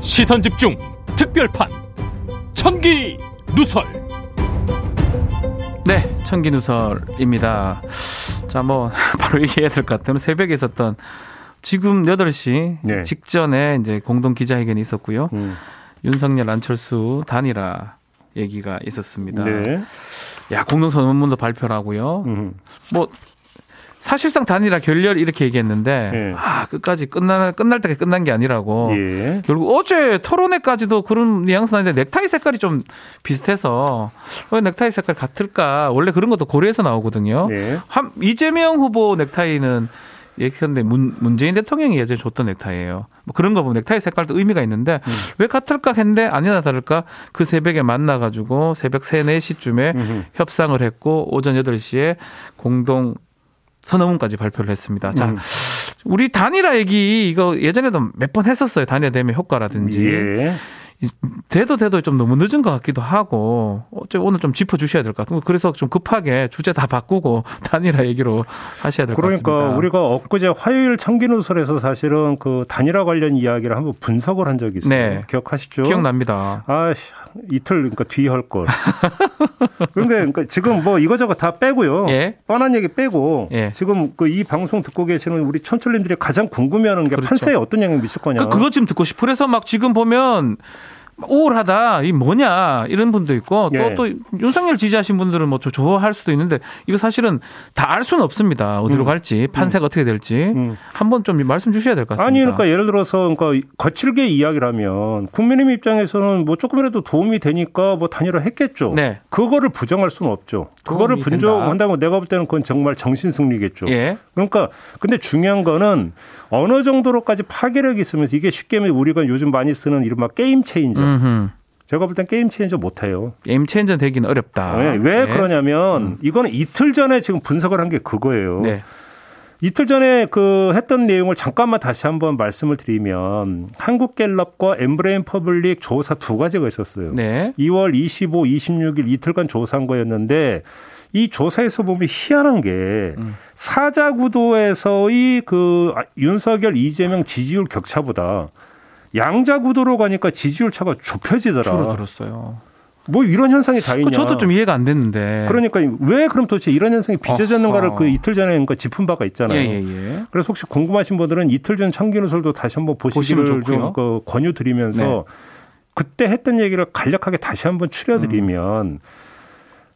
시선 집중 특별판 천기 누설 네, 천기 누설입니다. 자, 뭐 바로 얘기해야 될 것 같아요. 새벽에 있었던 지금 8시 네. 직전에 이제 공동 기자회견이 있었고요. 음. 윤석열 안철수 단일화 얘기가 있었습니다. 네. 야, 공동 선언문도 발표를 하고요. 음. 뭐 사실상 단일화 결렬 이렇게 얘기했는데 네. 아, 끝까지 끝나 끝날 때까지 끝난 게 아니라고 예. 결국 어제 토론회까지도 그런 뉘앙스 나는데 넥타이 색깔이 좀 비슷해서 왜 넥타이 색깔 같을까? 원래 그런 것도 고려해서 나오거든요. 예. 한 이재명 후보 넥타이는 얘기했는데 문, 문재인 대통령이 예전에 줬던 넥타이예요. 뭐 그런 거 보면 넥타이 색깔도 의미가 있는데 음. 왜 같을까 했는데 아니나 다를까 그 새벽에 만나 가지고 새벽 3, 4시쯤에 음흠. 협상을 했고 오전 8시에 공동 선언문까지 발표를 했습니다. 자, 음. 우리 단일화 얘기 이거 예전에도 몇 번 했었어요. 단일화 되면 효과라든지. 예. 돼도 돼도 좀 너무 늦은 것 같기도 하고 어째 오늘 좀 짚어주셔야 될 것 같고 그래서 좀 급하게 주제 다 바꾸고 단일화 얘기로 하셔야 될것 그러니까 같습니다. 우리가 엊그제 화요일 청기누설에서 사실은 그 단일화 관련 이야기를 한번 분석을 한 적이 있어요. 네. 기억하시죠? 기억납니다. 아, 이틀 그러니까 뒤에 할 걸. 그런데 그러니까 지금 뭐 이거저거 다 빼고요. 예. 뻔한 얘기 빼고 예. 지금 그 이 방송 듣고 계시는 우리 촌철님들이 가장 궁금해하는 게 그렇죠. 판세에 어떤 영향을 미칠 거냐. 그 그거 지금 듣고 싶어 그래서 막 지금 보면 우울하다 이 뭐냐 이런 분도 있고 예. 또또 윤석열 지지하신 분들은 뭐 저- 좋아할 수도 있는데 이거 사실은 다 알 수는 없습니다 어디로 음. 갈지 판세가 어떻게 될지 음. 한번 좀 말씀 주셔야 될 것 같습니다. 아니 그러니까 예를 들어서 그러니까 거칠게 이야기를 하면 국민의힘 입장에서는 뭐 조금이라도 도움이 되니까 뭐 단일화 했겠죠. 네. 그거를 부정할 수는 없죠. 그거를 분정한다면 내가 볼 때는 그건 정말 정신 승리겠죠. 예. 그러니까 근데 중요한 거는 어느 정도로까지 파괴력이 있으면서 이게 쉽게 말해 우리가 요즘 많이 쓰는 이른바 game changer. 음흠. 제가 볼 땐 game changer 못 해요. game changer 되기는 어렵다. 왜, 왜 예. 그러냐면 이거는 이틀 전에 지금 분석을 한 게 그거예요. 네. 이틀 전에 그 했던 내용을 잠깐만 다시 한번 말씀을 드리면 한국갤럽과 엠브레인 퍼블릭 조사 두 가지가 있었어요. 네. 2월 25, 26일 이틀간 조사한 거였는데 이 조사에서 보면 희한한 게 음. 사자 구도에서의 그 윤석열 이재명 지지율 격차보다 양자 구도로 가니까 지지율 차가 좁혀지더라. 줄어들었어요. 뭐 이런 현상이 다 있냐? 그 저도 좀 이해가 안 됐는데. 그러니까 왜 그럼 도대체 이런 현상이 빚어졌는가를. 그 이틀 전에 그러니까 짚은 바가 있잖아요. 예, 예, 예. 그래서 혹시 궁금하신 분들은 이틀 전 청기누설도 다시 한번 보시기를 보시면 좋고요. 좀그 권유드리면서 네. 그때 했던 얘기를 간략하게 다시 한번 추려드리면 음.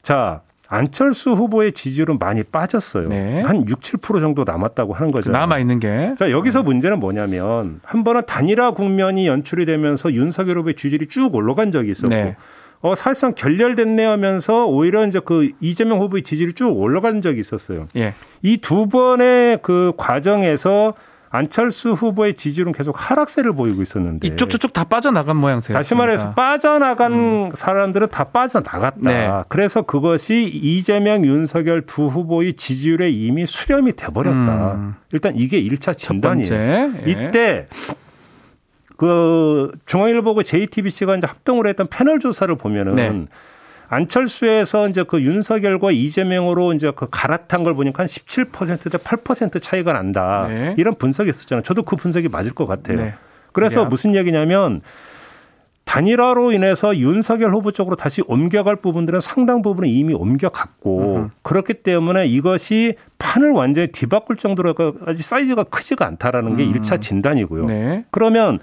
자 안철수 후보의 지지율은 많이 빠졌어요. 네. 한 6, 7% 정도 남았다고 하는 거죠. 남아 있는 게. 자 여기서 문제는 뭐냐면 한 번은 단일화 국면이 연출이 되면서 윤석열 후보의 지지율이 쭉 올라간 적이 있었고 네. 어, 사실상 결렬됐네 하면서 오히려 이제 그 이재명 후보의 지지율이 쭉 올라간 적이 있었어요. 예. 이두 번의 그 과정에서 안철수 후보의 지지율은 계속 하락세를 보이고 있었는데 이쪽 저쪽 다 빠져나간 모양새요. 다시 말해서 빠져나간 사람들은 다 빠져나갔다. 음. 네. 그래서 그것이 이재명, 윤석열 두 후보의 지지율에 이미 수렴이 돼 버렸다. 음. 일단 이게 1차 첫 진단이에요. 번째. 예. 이때 그 중앙일보고 JTBC가 이제 합동으로 했던 패널 조사를 보면은 네. 안철수에서 이제 그 윤석열과 이재명으로 이제 그 갈아탄 걸 보니까 한 17%대 8% 차이가 난다. 네. 이런 분석이 있었잖아요. 저도 그 분석이 맞을 것 같아요. 네. 그래서 야. 무슨 얘기냐면 단일화로 인해서 윤석열 후보 쪽으로 다시 옮겨갈 부분들은 상당 부분은 이미 옮겨갔고 음흠. 그렇기 때문에 이것이 판을 완전히 뒤바꿀 정도로까지 사이즈가 크지가 않다라는 게 음. 일 1차 진단이고요. 네. 그러면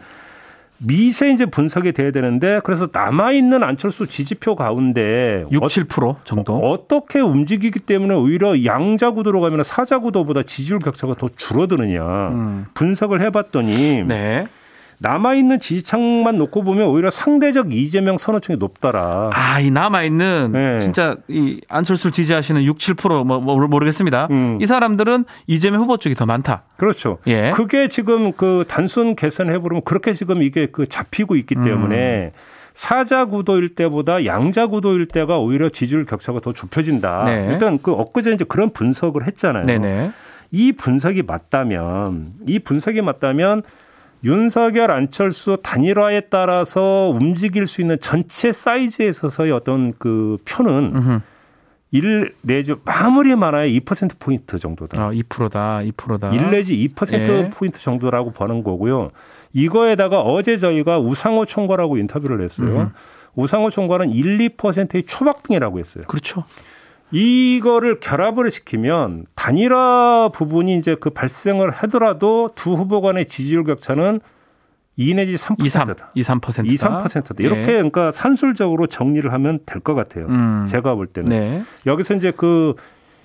미세 이제 분석이 돼야 되는데 그래서 남아 있는 안철수 지지표 가운데 6, 7% 정도. 어떻게 움직이기 때문에 오히려 양자 구도로 가면 사자 구도보다 지지율 격차가 더 줄어드느냐 음. 분석을 해봤더니 네. 남아 있는 지지층만 놓고 보면 오히려 상대적 이재명 선호층이 높더라. 아, 이 남아 있는 네. 진짜 이 안철수를 지지하시는 6, 7%뭐 뭐 모르겠습니다. 음. 이 사람들은 이재명 후보 쪽이 더 많다. 그렇죠. 예. 그게 지금 그 단순 계산해 보면 그렇게 지금 이게 그 잡히고 있기 음. 때문에 사자 구도일 때보다 양자 구도일 때가 오히려 지지율 격차가 더 좁혀진다. 네. 일단 그 엊그제 이제 그런 분석을 했잖아요. 네네. 이 분석이 맞다면 이 분석이 맞다면 윤석열 안철수 단일화에 따라서 움직일 수 있는 전체 사이즈에 있어서의 어떤 그 표는 음흠. 1 내지 마무리 많아야 2% 포인트 정도다. 아, 2%다. 2%다. 1 내지 2% 예. 포인트 정도라고 보는 거고요. 이거에다가 어제 저희가 우상호 총괄하고 인터뷰를 했어요. 음흠. 우상호 총괄은 1, 2%의 초박빙이라고 했어요. 그렇죠. 이거를 결합을 시키면 단일화 부분이 이제 그 발생을 하더라도 두 후보 간의 지지율 격차는 2 내지 3%다. 2, 3, 2, 3%다. 2, 3%다. 이렇게 그러니까 산술적으로 정리를 하면 될 것 같아요. 음. 제가 볼 때는. 네. 여기서 이제 그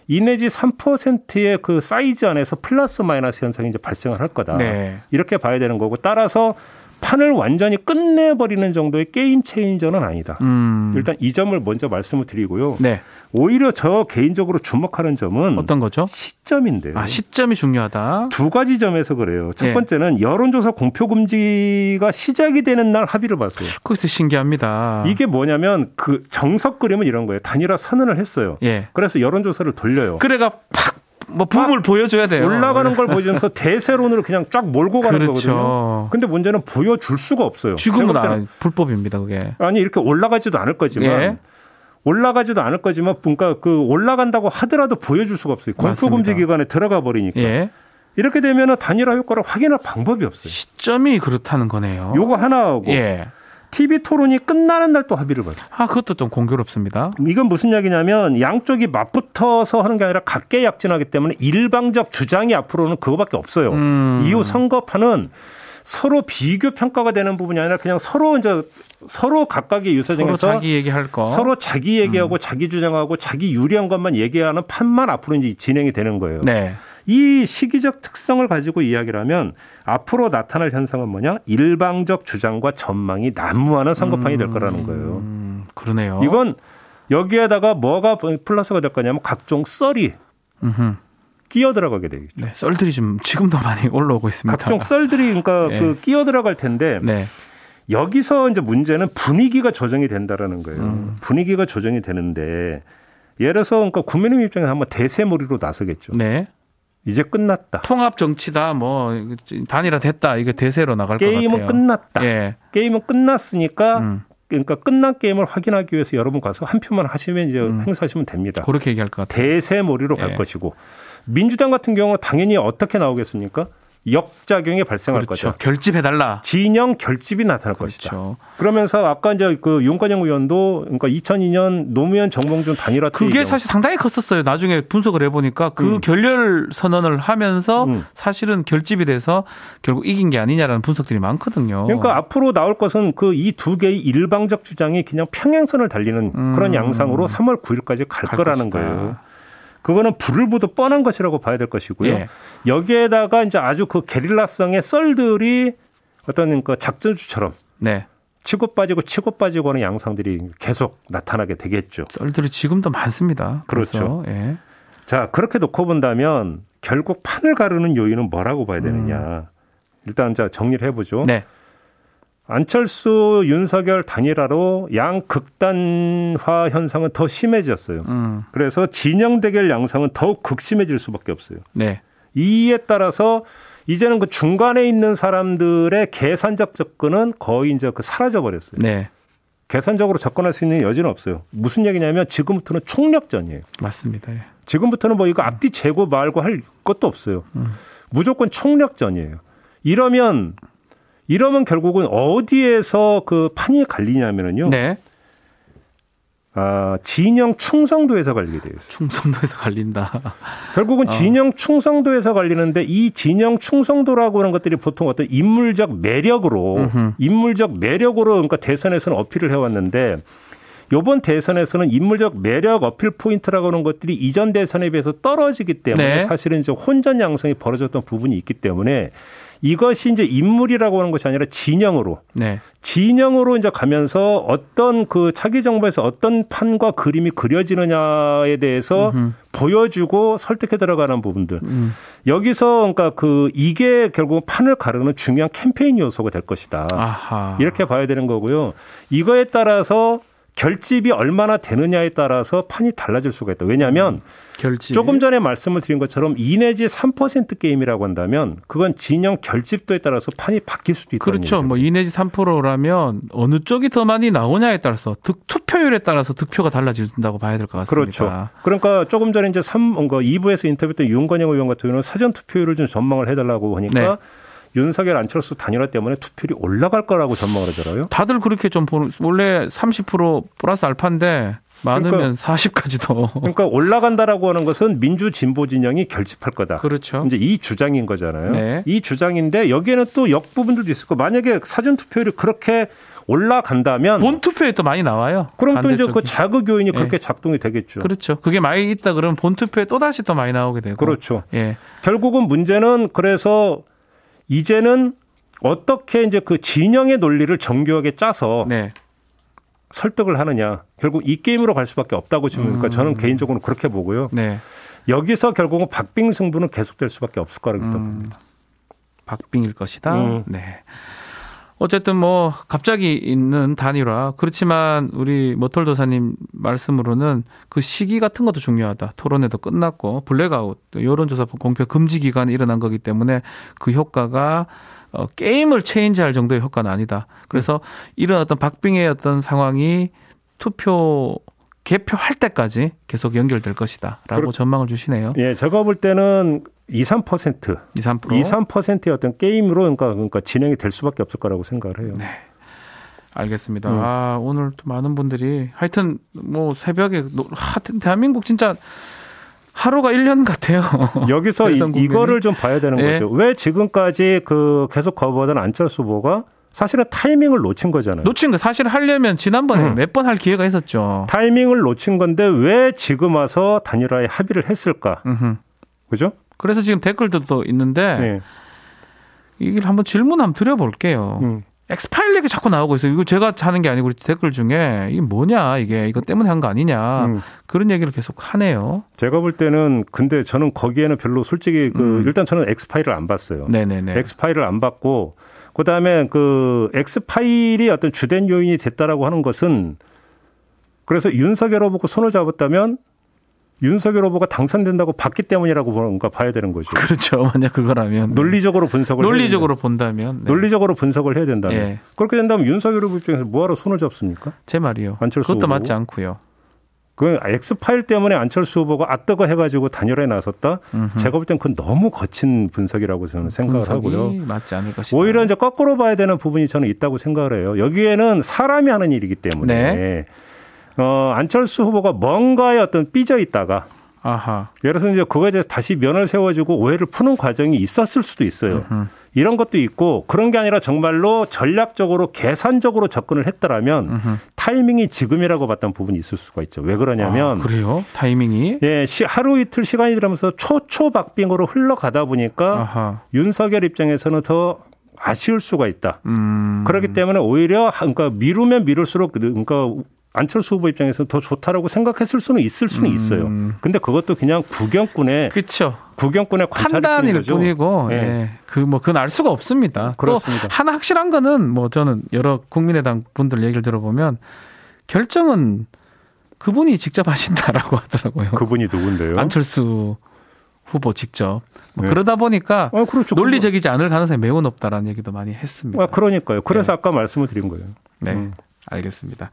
2 내지 3%의 그 사이즈 안에서 플러스 마이너스 현상이 이제 발생을 할 거다. 네. 이렇게 봐야 되는 거고 따라서 판을 완전히 끝내버리는 정도의 game changer는 아니다. 음. 일단 이 점을 먼저 말씀을 드리고요. 네. 오히려 저 개인적으로 주목하는 점은 어떤 거죠? 시점인데요. 아, 시점이 중요하다. 두 가지 점에서 그래요. 첫 예. 번째는 여론조사 공표 금지가 시작이 되는 날 합의를 봤어요. 거기서 신기합니다. 이게 뭐냐면 그 정석 그림은 이런 거예요. 단일화 선언을 했어요. 예. 그래서 여론조사를 돌려요. 그래가 팍 뭐 붐을 보여줘야 돼요. 올라가는 걸 보여주면서 대세론으로 그냥 쫙 몰고 가는 거거든요. 그렇죠. 근데 문제는 보여줄 수가 없어요. 지금은 때는 아, 불법입니다, 그게. 아니 이렇게 올라가지도 않을 거지만 예. 올라가지도 않을 거지만 그러니까 그 올라간다고 하더라도 보여줄 수가 없어요. 공표 금지. 기간에 들어가 버리니까. 예. 이렇게 되면은 단일화 효과를 확인할 방법이 없어요. 시점이 그렇다는 거네요. 요거 하나하고 예. TV 토론이 끝나는 날 또 합의를 봤어요. 아, 그것도 좀 공교롭습니다. 이건 무슨 이야기냐면 양쪽이 맞붙어서 하는 게 아니라 각계 약진하기 때문에 일방적 주장이 앞으로는 그거밖에 없어요. 음. 이후 선거판은 서로 비교 평가가 되는 부분이 아니라 그냥 서로 이제 서로 각각의 서로 유서정에서 자기 얘기할 거. 서로 자기 얘기하고 자기 주장하고 자기 유리한 것만 얘기하는 판만 앞으로 이제 진행이 되는 거예요. 네. 이 시기적 특성을 가지고 이야기를 하면 앞으로 나타날 현상은 뭐냐? 일방적 주장과 전망이 난무하는 선거판이 될 거라는 거예요. 음, 그러네요. 이건 여기에다가 뭐가 플러스가 될 거냐면 각종 썰이 음흠. 끼어 들어가게 되겠죠. 네, 썰들이 지금 지금도 많이 올라오고 있습니다. 각종 썰들이 그러니까 네. 그 끼어 들어갈 텐데 네. 여기서 이제 문제는 분위기가 조정이 된다라는 거예요. 음. 분위기가 조정이 되는데 예를 들어서 그러니까 국민의힘 입장에서 한번 대세몰이로 나서겠죠. 네. 이제 끝났다. 통합 정치다 뭐 단일화 됐다. 이거 대세로 나갈 것 같아요. 게임은 끝났다. 예. 게임은 끝났으니까 음. 그러니까 끝난 게임을 확인하기 위해서 여러분 가서 한 표만 하시면 이제 음. 행사하시면 됩니다. 그렇게 얘기할 것 같아요. 대세 몰이로 갈 예. 것이고 민주당 같은 경우 당연히 어떻게 나오겠습니까? 역작용이 발생할 그렇죠. 거죠. 결집해 달라. 진영 결집이 나타날 것이다. 그렇죠. 그러면서 아까 이제 그 윤관영 의원도 그러니까 2002년 노무현 정몽준 단일화 때 그게 사실 상당히 컸었어요. 나중에 분석을 해보니까 그 음. 결렬 선언을 하면서 음. 사실은 결집이 돼서 결국 이긴 게 아니냐라는 분석들이 많거든요. 그러니까 앞으로 나올 것은 그 이 두 개의 일방적 주장이 그냥 평행선을 달리는 음. 그런 양상으로 3월 9일까지 갈, 갈 거라는 것이다. 거예요. 그거는 불을 보듯 뻔한 것이라고 봐야 될 것이고요. 예. 여기에다가 이제 아주 그 게릴라성의 썰들이 어떤 그 작전주처럼 네. 치고 빠지고 치고 빠지고 하는 양상들이 계속 나타나게 되겠죠. 썰들이 지금도 많습니다. 그렇죠. 그래서, 예. 자, 그렇게 놓고 본다면 결국 판을 가르는 요인은 뭐라고 봐야 되느냐. 일단 자 정리를 해보죠. 네. 안철수, 윤석열 단일화로 양 극단화 현상은 더 심해졌어요. 음. 그래서 진영 대결 양상은 더욱 극심해질 수밖에 없어요. 네. 이에 따라서 이제는 그 중간에 있는 사람들의 계산적 접근은 거의 이제 그 사라져 버렸어요. 네. 계산적으로 접근할 수 있는 여지는 없어요. 무슨 얘기냐면 지금부터는 총력전이에요. 맞습니다. 예. 지금부터는 뭐 이거 앞뒤 재고 말고 할 것도 없어요. 무조건 총력전이에요. 이러면 이러면 결국은 어디에서 그 판이 갈리냐면은요. 네. 아, 진영 충성도에서 갈리게 돼요. 충성도에서 갈린다. 결국은 어. 진영 충성도에서 갈리는데 이 진영 충성도라고 하는 것들이 보통 어떤 인물적 매력으로 음흠. 인물적 매력으로 그러니까 대선에서는 어필을 해왔는데 요번 대선에서는 인물적 매력 어필 포인트라고 하는 것들이 이전 대선에 비해서 떨어지기 때문에 네. 사실은 이제 혼전 양상이 벌어졌던 부분이 있기 때문에 이것이 이제 인물이라고 하는 것이 아니라 진영으로 네. 진영으로 이제 가면서 어떤 그 차기 정부에서 어떤 판과 그림이 그려지느냐에 대해서 음흠. 보여주고 설득해 들어가는 부분들. 음. 여기서 그러니까 그 이게 결국 판을 가르는 중요한 캠페인 요소가 될 것이다. 아하. 이렇게 봐야 되는 거고요. 이거에 따라서 결집이 얼마나 되느냐에 따라서 판이 달라질 수가 있다. 왜냐하면 결집. 조금 전에 말씀을 드린 것처럼 2 내지 3% 게임이라고 한다면 그건 진영 결집도에 따라서 판이 바뀔 수도 있다. 그렇죠. 뭐2 내지 3%라면 어느 쪽이 더 많이 나오냐에 따라서 득, 투표율에 따라서 득표가 달라진다고 봐야 될 것 같습니다. 그렇죠. 그러니까 조금 전에 이제 3, 뭔가 2부에서 인터뷰했던 윤건영 의원 같은 경우는 사전 투표율을 좀 전망을 해달라고 하니까 네. 윤석열 안철수 단일화 때문에 투표율이 올라갈 거라고 전망을 하더라고요. 다들 그렇게 좀 보는 원래 30% 플러스 알파인데 많으면 40까지도. 그러니까 올라간다라고 하는 것은 민주 진보 진영이 결집할 거다. 그렇죠. 이제 이 주장인 거잖아요. 네. 이 주장인데 여기에는 또 역 부분들도 있을 거. 만약에 사전 투표율이 그렇게 올라간다면 본 투표에 또 많이 나와요. 그럼 또 이제 그. 자극 요인이 네. 그렇게 작동이 되겠죠. 그렇죠. 그게 많이 있다 그러면 본 투표에 또 다시 또 많이 나오게 되고. 그렇죠. 예. 결국은 문제는 그래서 이제는 어떻게 이제 그 진영의 논리를 정교하게 짜서 네. 설득을 하느냐. 결국 이 게임으로 갈 수밖에 없다고 지금 그러니까 저는 개인적으로 그렇게 보고요. 네. 여기서 결국은 박빙 승부는 계속될 수밖에 없을 거라고 음. 봅니다. 박빙일 것이다. 음. 네. 어쨌든 뭐 갑자기 있는 단일화 그렇지만 우리 모털도사님 말씀으로는 그 시기 같은 것도 중요하다. 토론회도 끝났고 블랙아웃 여론조사 공표 금지 기간이 일어난 거기 때문에 그 효과가 어, 게임을 체인지할 정도의 효과는 아니다. 그래서 이런 어떤 박빙의 어떤 상황이 투표 개표할 때까지 계속 연결될 것이다라고 전망을 주시네요. 예, 제가 볼 때는 2, 3% 2, 3%. 2, 3%의 어떤 게임으로 그러니까, 그러니까 진행이 될 수밖에 없을 거라고 생각을 해요. 네. 알겠습니다. 음. 아, 오늘 또 많은 분들이 하여튼 뭐 새벽에 노- 하여튼 대한민국 진짜 하루가 1년 같아요. 여기서 이, 대선 국면이? 이거를 좀 봐야 되는 네. 거죠. 왜 지금까지 그 계속 거부하던 안철수 후보가 사실은 타이밍을 놓친 거잖아요. 놓친 거 사실 하려면 지난번에 음. 몇번 할 기회가 있었죠. 타이밍을 놓친 건데 왜 지금 와서 단일화에 합의를 했을까? 음흠. 그죠? 그래서 지금 댓글들도 있는데 네. 이걸 한번 질문 한번 드려볼게요. 음. 엑스파일 얘기 자꾸 나오고 있어요. 이거 제가 하는 게 아니고 댓글 중에 이게 뭐냐 이게 이거 때문에 한 거 아니냐 음. 그런 얘기를 계속 하네요. 제가 볼 때는 근데 저는 거기에는 별로 솔직히 그 음. 일단 저는 엑스파일을 안 봤어요. 네네네. 엑스파일을 안 봤고 그다음에 그 엑스파일이 어떤 주된 요인이 됐다라고 하는 것은 그래서 윤석열 후보가 손을 잡았다면 윤석열 후보가 당선된다고 봤기 때문이라고 뭔가 봐야 되는 거죠. 그렇죠. 만약 그거라면 논리적으로 분석을 해야 논리적으로 본다면 네. 논리적으로 분석을 해야 된다면 예. 그렇게 된다면 윤석열 후보 입장에서 뭐하러 손을 잡습니까? 제 말이요. 안철수 그것도 후보. 맞지 않고요. 그 엑스 파일 때문에 안철수 후보가 아뜨거 해가지고 단일화에 나섰다. 음흠. 제가 볼 땐 그건 너무 거친 분석이라고 저는 생각을 하고요. 맞지 않을 것이다. 오히려 이제 거꾸로 봐야 되는 부분이 저는 있다고 생각을 해요. 여기에는 사람이 하는 일이기 때문에 네. 어, 안철수 후보가 뭔가에 어떤 삐져 있다가 아하. 예를 들어서 이제 그거에 대해서 다시 면을 세워주고 오해를 푸는 과정이 있었을 수도 있어요. 음흠. 이런 것도 있고 그런 게 아니라 정말로 전략적으로 계산적으로 접근을 했더라면 음흠. 타이밍이 지금이라고 봤던 부분이 있을 수가 있죠. 왜 그러냐면 아, 그래요? 타이밍이 예, 시- 하루 이틀 시간이 지나면서 초초박빙으로 흘러가다 보니까 아하. 윤석열 입장에서는 더 아쉬울 수가 있다. 음. 그렇기 때문에 오히려 하- 그러니까 미루면 미룰수록 그러니까 안철수 후보 입장에서는 더 좋다라고 생각했을 수는 있을 수는 있어요. 근데 그것도 그냥 구경꾼의 그렇죠. 구경꾼의 판단일. 뿐이고, 예. 예. 그, 뭐, 그건 알 수가 없습니다. 그렇습니다. 또, 하나 확실한 거는, 뭐, 저는 여러 국민의당 분들 얘기를 들어보면, 결정은 그분이 직접 하신다라고 하더라고요. 그분이 누군데요? 안철수 후보 직접. 뭐 네. 그러다 보니까, 아, 그렇죠. 논리적이지 않을 가능성이 매우 높다라는 얘기도 많이 했습니다. 아, 그러니까요. 그래서 아까 말씀을 드린 거예요. 네, 음. 알겠습니다.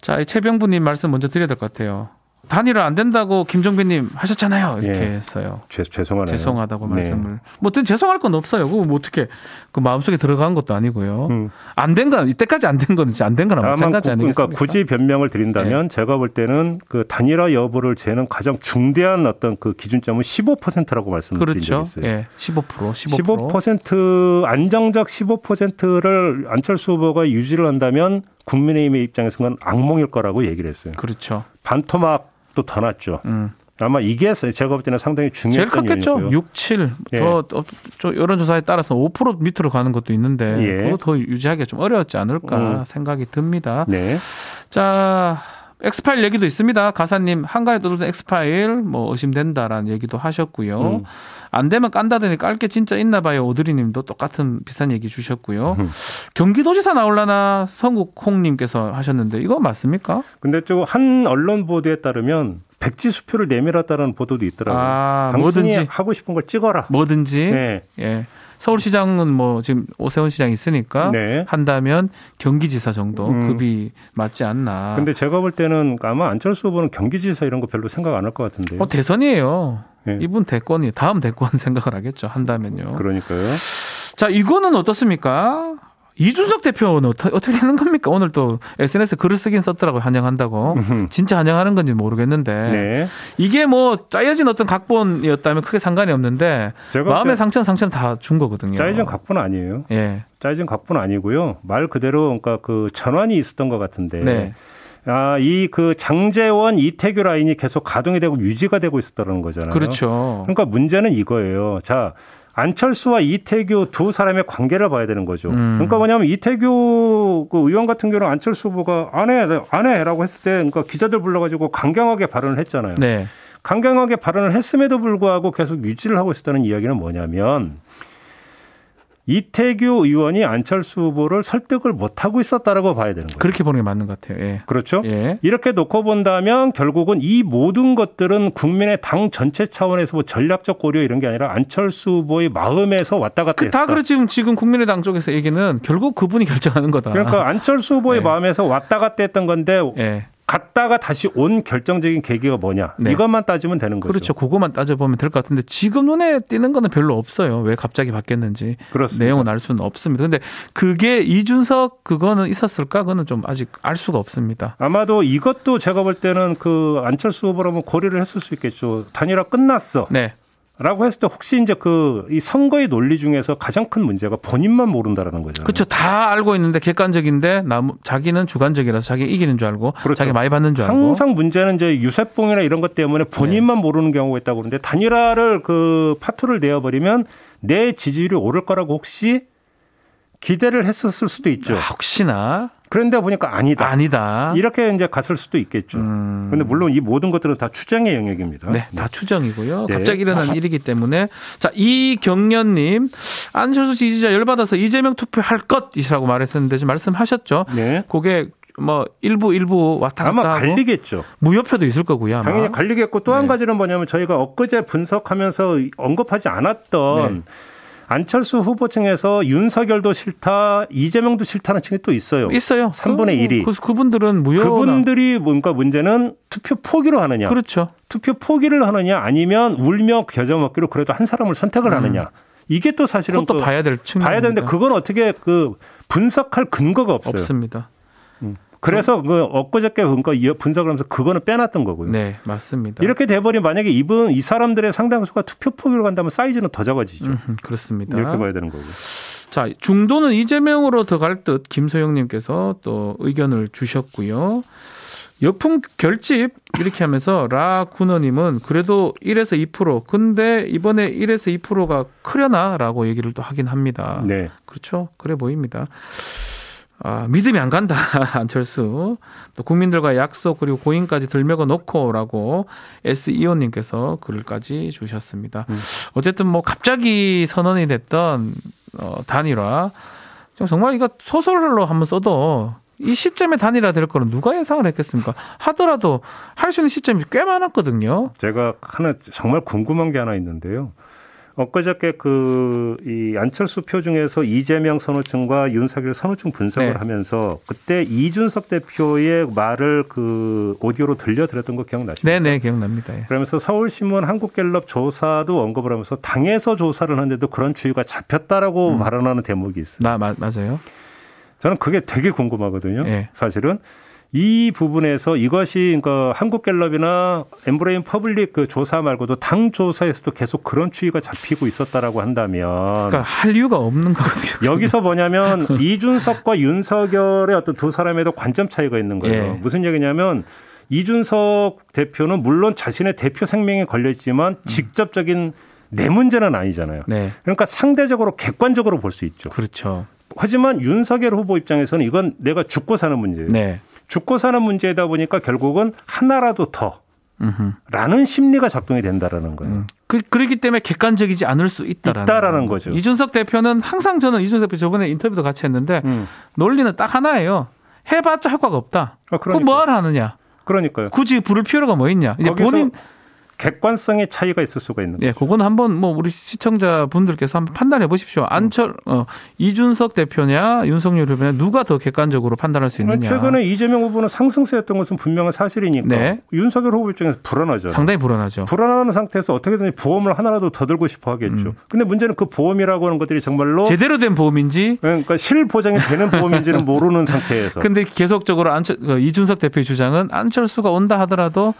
자, 이 최병부님 말씀 먼저 드려야 될 것 같아요. 단일화 안 된다고 김종빈님 하셨잖아요. 이렇게 예. 했어요. 죄, 죄송하네요. 죄송하다고 네. 말씀을. 뭐, 어떤 죄송할 건 없어요. 그거 뭐 어떻게 그 마음속에 들어간 것도 아니고요. 음. 안된 건, 이때까지 안된 거는 안된 거나 마찬가지 구- 아니겠습니까? 그러니까 굳이 변명을 드린다면 제가 볼 때는 그 단일화 여부를 재는 가장 중대한 어떤 그 기준점은 15%라고 말씀드린 적이 그렇죠. 있어요. 예. 15%, 15%. 15% 안정적 15%를 안철수 후보가 유지를 한다면 국민의힘의 입장에서는 악몽일 거라고 얘기를 했어요. 그렇죠. 반토막도 더 났죠. 음. 아마 이게 제가 볼 때는 상당히 제일 중요했던 컸겠죠. 요인이고요. 6, 7. 예. 더, 더, 저 여론조사에 따라서 5% 밑으로 가는 것도 있는데, 예. 그거 더 유지하기가 좀 어려웠지 않을까 음. 생각이 듭니다. 네. 자, 엑스파일 얘기도 있습니다. 가사님, 항간에 떠도는 엑스파일, 뭐, 의심된다라는 얘기도 하셨고요. 음. 안 되면 깐다더니 깔 게 진짜 있나 봐요. 오드리 님도 똑같은 비슷한 얘기 주셨고요. 경기도지사 나올라나 성국홍님께서 하셨는데 이거 맞습니까? 근데 좀한 언론 보도에 따르면 백지 수표를 내밀었다는 보도도 있더라고요. 아, 당신이 뭐든지. 하고 싶은 걸 찍어라. 뭐든지. 네. 예. 서울시장은 뭐 지금 오세훈 시장 있으니까 네. 한다면 경기지사 정도 음. 급이 맞지 않나. 근데 제가 볼 때는 아마 안철수 후보는 경기지사 이런 거 별로 생각 안 할 것 같은데요. 어, 대선이에요. 네. 이분 대권이 다음 대권 생각을 하겠죠. 한다면요. 그러니까요. 자, 이거는 어떻습니까? 이준석 대표는 어떻게, 어떻게 되는 겁니까? 오늘 또 SNS 글을 쓰긴 썼더라고요. 환영한다고. 진짜 환영하는 건지 모르겠는데. 네. 이게 뭐 짜여진 어떤 각본이었다면 크게 상관이 없는데 마음의 때 상처는 상처는 다 준 거거든요. 짜여진 각본은 아니에요. 예. 짜여진 각본은 아니고요. 말 그대로 그러니까 그 전환이 있었던 것 같은데. 네. 아, 이 그 장재원 이태규 라인이 계속 가동이 되고 유지가 되고 있었다는 거잖아요. 그렇죠. 그러니까 문제는 이거예요. 자, 안철수와 이태규 두 사람의 관계를 봐야 되는 거죠. 음. 그러니까 뭐냐면 이태규 그 의원 같은 경우는 안철수 후보가 안 해, 안 해라고 했을 때 그러니까 기자들 불러가지고 강경하게 발언을 했잖아요. 네. 강경하게 발언을 했음에도 불구하고 계속 유지를 하고 있었다는 이야기는 뭐냐면 이태규 의원이 안철수 후보를 설득을 못하고 있었다라고 봐야 되는 거예요. 그렇게 보는 게 맞는 것 같아요. 예. 그렇죠? 예. 이렇게 놓고 본다면 결국은 이 모든 것들은 국민의 당 전체 차원에서 뭐 전략적 고려 이런 게 아니라 안철수 후보의 마음에서 왔다 갔다 그 했다. 다 그렇지 지금 지금 국민의당 쪽에서 얘기는 결국 그분이 결정하는 거다. 그러니까 안철수 후보의 네. 마음에서 왔다 갔다 했던 건데 예. 갔다가 다시 온 결정적인 계기가 뭐냐 네. 이것만 따지면 되는 거죠. 그렇죠. 그거만 따져보면 될 것 같은데 지금 눈에 띄는 거는 별로 없어요. 왜 갑자기 바뀌었는지 그렇습니다. 내용은 알 수는 없습니다. 근데 그게 이준석 그거는 있었을까? 그거는 좀 아직 알 수가 없습니다. 아마도 이것도 제가 볼 때는 그 안철수 후보라면 고려를 했을 수 있겠죠. 단일화 끝났어. 네. 라고 했을 때 혹시 이제 그 이 선거의 논리 중에서 가장 큰 문제가 본인만 모른다라는 거잖아요. 그렇죠. 다 알고 있는데 객관적인데 남 자기는 주관적이라서 자기 이기는 줄 알고 그렇죠. 자기 많이 받는 줄 알고 항상 문제는 이제 유세뽕이나 이런 것 때문에 본인만 모르는 경우가 있다고 그러는데 단일화를 그 파토를 내어버리면 내 지지율이 오를 거라고 혹시 기대를 했었을 수도 있죠. 아, 혹시나 그런데 보니까 아니다. 아니다. 이렇게 이제 갔을 수도 있겠죠. 음. 그런데 물론 이 모든 것들은 다 추정의 영역입니다. 네, 다 추정이고요. 네. 갑자기 일어난 일이기 때문에 자 이경련님 안철수 지지자 열받아서 이재명 투표할 것이라고 말했었는데 지금 말씀하셨죠. 네. 그게 뭐 일부 일부 왔다 갔다 아마 갈리겠죠. 무효표도 있을 거고요. 아마. 당연히 갈리겠고 또한 네. 가지는 뭐냐면 저희가 엊그제 분석하면서 언급하지 않았던 네. 안철수 후보 층에서 윤석열도 싫다, 이재명도 싫다는 층이 또 있어요. 있어요. 3분의 1이. 그, 그분들은 무효. 그분들이 뭔가 문제는 투표 포기로 하느냐, 그렇죠. 투표 포기를 하느냐, 아니면 울며 겨자 먹기로 그래도 한 사람을 선택을 하느냐. 이게 또 사실은 음. 그 봐야 될 측면. 봐야 되는데 그건 어떻게 그 분석할 근거가 없어요. 없습니다. 그래서 그 엊그저께 분석을 하면서 그거는 빼놨던 거고요. 네, 맞습니다. 이렇게 돼버리면 만약에 이분 이 사람들의 상당수가 투표 포기로 간다면 사이즈는 더 작아지죠. 음, 그렇습니다. 이렇게 봐야 되는 거고. 자, 중도는 이재명으로 더 갈 듯 김소영님께서 또 의견을 주셨고요. 역풍 결집 이렇게 하면서 라 군어님은 그래도 1에서 2% 근데 이번에 1에서 2%가 크려나라고 얘기를 또 하긴 합니다. 네. 그렇죠. 그래 보입니다. 아, 믿음이 안 간다. 안철수. 또 국민들과 약속 그리고 고인까지 들매고 놓고라고 SEO님께서 글까지 주셨습니다. 음. 어쨌든 뭐 갑자기 선언이 됐던 어, 단일화. 정말 이거 소설로 한번 써도 이 시점에 단일화 될 거는 누가 예상을 했겠습니까? 하더라도 할 수 있는 시점이 꽤 많았거든요. 제가 하나 정말 궁금한 게 하나 있는데요. 엊그저께 그 이 안철수 표 중에서 이재명 선호층과 윤석열 선호층 분석을 네. 하면서 그때 이준석 대표의 말을 그 오디오로 들려드렸던 거 기억나십니까? 네네 기억납니다. 예. 그러면서 서울신문 한국갤럽 조사도 언급을 하면서 당에서 조사를 하는데도 그런 추이가 잡혔다라고 음. 발언하는 대목이 있어요. 나 마- 맞아요. 저는 그게 되게 궁금하거든요. 예. 사실은 이 부분에서 이것이 그러니까 한국갤럽이나 엠브레인 퍼블릭 그 조사 말고도 당 조사에서도 계속 그런 추이가 잡히고 있었다라고 한다면 그러니까 할 이유가 없는 거거든요. 여기서 뭐냐면 이준석과 윤석열의 어떤 두 사람에도 관점 차이가 있는 거예요. 예. 무슨 얘기냐면 이준석 대표는 물론 자신의 대표 생명에 걸려 있지만 직접적인 내 문제는 아니잖아요. 네, 그러니까 상대적으로 객관적으로 볼 수 있죠. 그렇죠. 하지만 윤석열 후보 입장에서는 이건 내가 죽고 사는 문제예요. 네. 죽고 사는 문제이다 보니까 결국은 하나라도 더. 라는 심리가 작동이 된다라는 거예요. 음. 그, 그렇기 때문에 객관적이지 않을 수 있다라는, 있다라는 거죠. 이준석 대표는 항상 저는 이준석 대표 저번에 인터뷰도 같이 했는데 음. 논리는 딱 하나예요. 해봤자 효과가 없다. 아, 그럼 뭘 하느냐? 그러니까요. 굳이 부를 필요가 뭐 있냐? 이제 본인 객관성의 차이가 있을 수가 있는 예, 그건 한번 뭐 우리 시청자 분들께서 한번 판단해 보십시오. 안철 어, 이준석 대표냐 윤석열 후보냐 누가 더 객관적으로 판단할 수 있느냐. 최근에 이재명 후보는 상승세였던 것은 분명한 사실이니까 네. 윤석열 후보 입장에서 불안하죠. 상당히 불안하죠. 불안한 상태에서 어떻게든지 보험을 하나라도 더 들고 싶어 하겠죠. 음. 근데 문제는 그 보험이라고 하는 것들이 정말로 제대로 된 보험인지 그러니까 실 보장이 되는 보험인지는 모르는 상태에서 근데 계속적으로 안철, 그 이준석 대표의 주장은 안철수가 온다 하더라도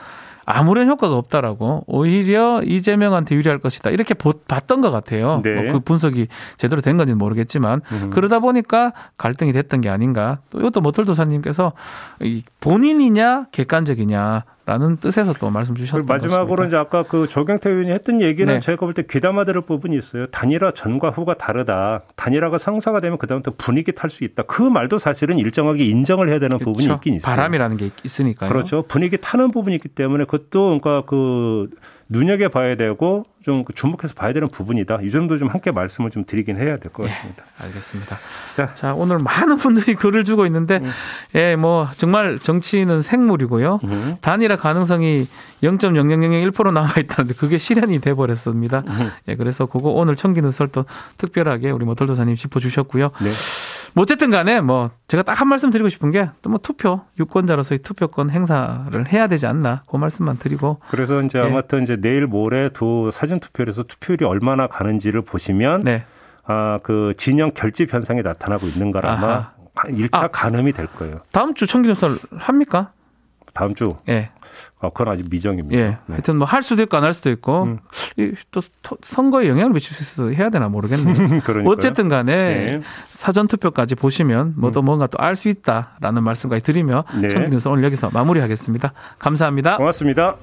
아무런 효과가 없다라고 오히려 이재명한테 유리할 것이다 이렇게 보, 봤던 것 같아요. 네. 뭐 그 분석이 제대로 된 건지는 모르겠지만 음. 그러다 보니까 갈등이 됐던 게 아닌가. 또 이것도 모털도사님께서 이 본인이냐 객관적이냐 라는 뜻에서 또 말씀 주셨던 그리고 마지막으로 이제 아까 그 조경태 의원이 했던 얘기는 네. 제가 볼 때 귀담아 들을 부분이 있어요. 단일화 전과 후가 다르다. 단일화가 성사가 되면 그다음부터 분위기 탈 수 있다. 그 말도 사실은 일정하게 인정을 해야 되는 부분이 그렇죠. 있긴 있어요. 바람이라는 게 있으니까요. 그렇죠. 분위기 타는 부분이 있기 때문에 그것도 그러니까 그 눈여겨 봐야 되고 좀 주목해서 봐야 되는 부분이다. 이 점도 좀 함께 말씀을 좀 드리긴 해야 될 것 같습니다. 알겠습니다. 자. 자, 오늘 많은 분들이 글을 주고 있는데, 예, 뭐, 정말 정치는 생물이고요. 음. 단일화 가능성이 0.0001% 남아있다는데, 그게 실현이 돼버렸습니다. 음. 예, 그래서 그거 오늘 청기 누설 또 특별하게 우리 모털도사님 짚어주셨고요. 네. 뭐 어쨌든 간에 뭐, 제가 딱 한 말씀 드리고 싶은 게, 또 뭐 투표, 유권자로서의 투표권 행사를 해야 되지 않나, 그 말씀만 드리고, 그래서 이제 네. 아무튼 이제 내일 모레 두 사전 투표에서 투표율이 얼마나 가는지를 보시면 네. 아그 진영 결집 현상이 나타나고 있는 거라. 아마 일차 아. 가늠이 될 거예요. 다음 주 청기 누설 합니까? 다음 주 예. 아, 그건 아직 미정입니다. 예. 네. 하여튼 뭐 할 수도 있고 안 할 수도 있고 음. 이또 선거에 영향을 미칠 수 있어 해야 되나 모르겠네요. 어쨌든 간에 네. 사전 투표까지 보시면 뭐또 뭔가 또 알 수 있다라는 말씀까지 드리며 네. 청기 뉴스 오늘 여기서 마무리하겠습니다. 감사합니다. 고맙습니다.